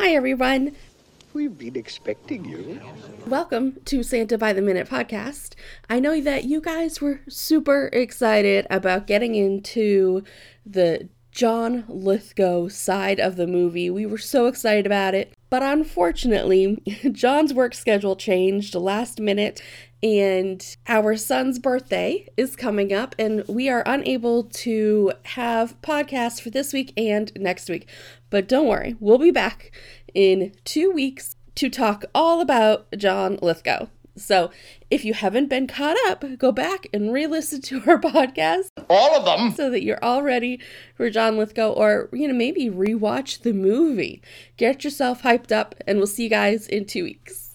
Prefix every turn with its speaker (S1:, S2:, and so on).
S1: Hi, everyone.
S2: We've been expecting you.
S1: Welcome to Santa by the Minute podcast. I know that you guys were super excited about getting into the John Lithgow side of the movie. We were so excited about it. But unfortunately, John's work schedule changed last minute and our son's birthday is coming up and we are unable to have podcasts for this week and next week but don't worry we'll be back in two weeks to talk all about john lithgow so if you haven't been caught up go back and re-listen to our podcast
S2: All of them.
S1: so that you're all ready for john lithgow or you know maybe rewatch the movie get yourself hyped up and we'll see you guys in two weeks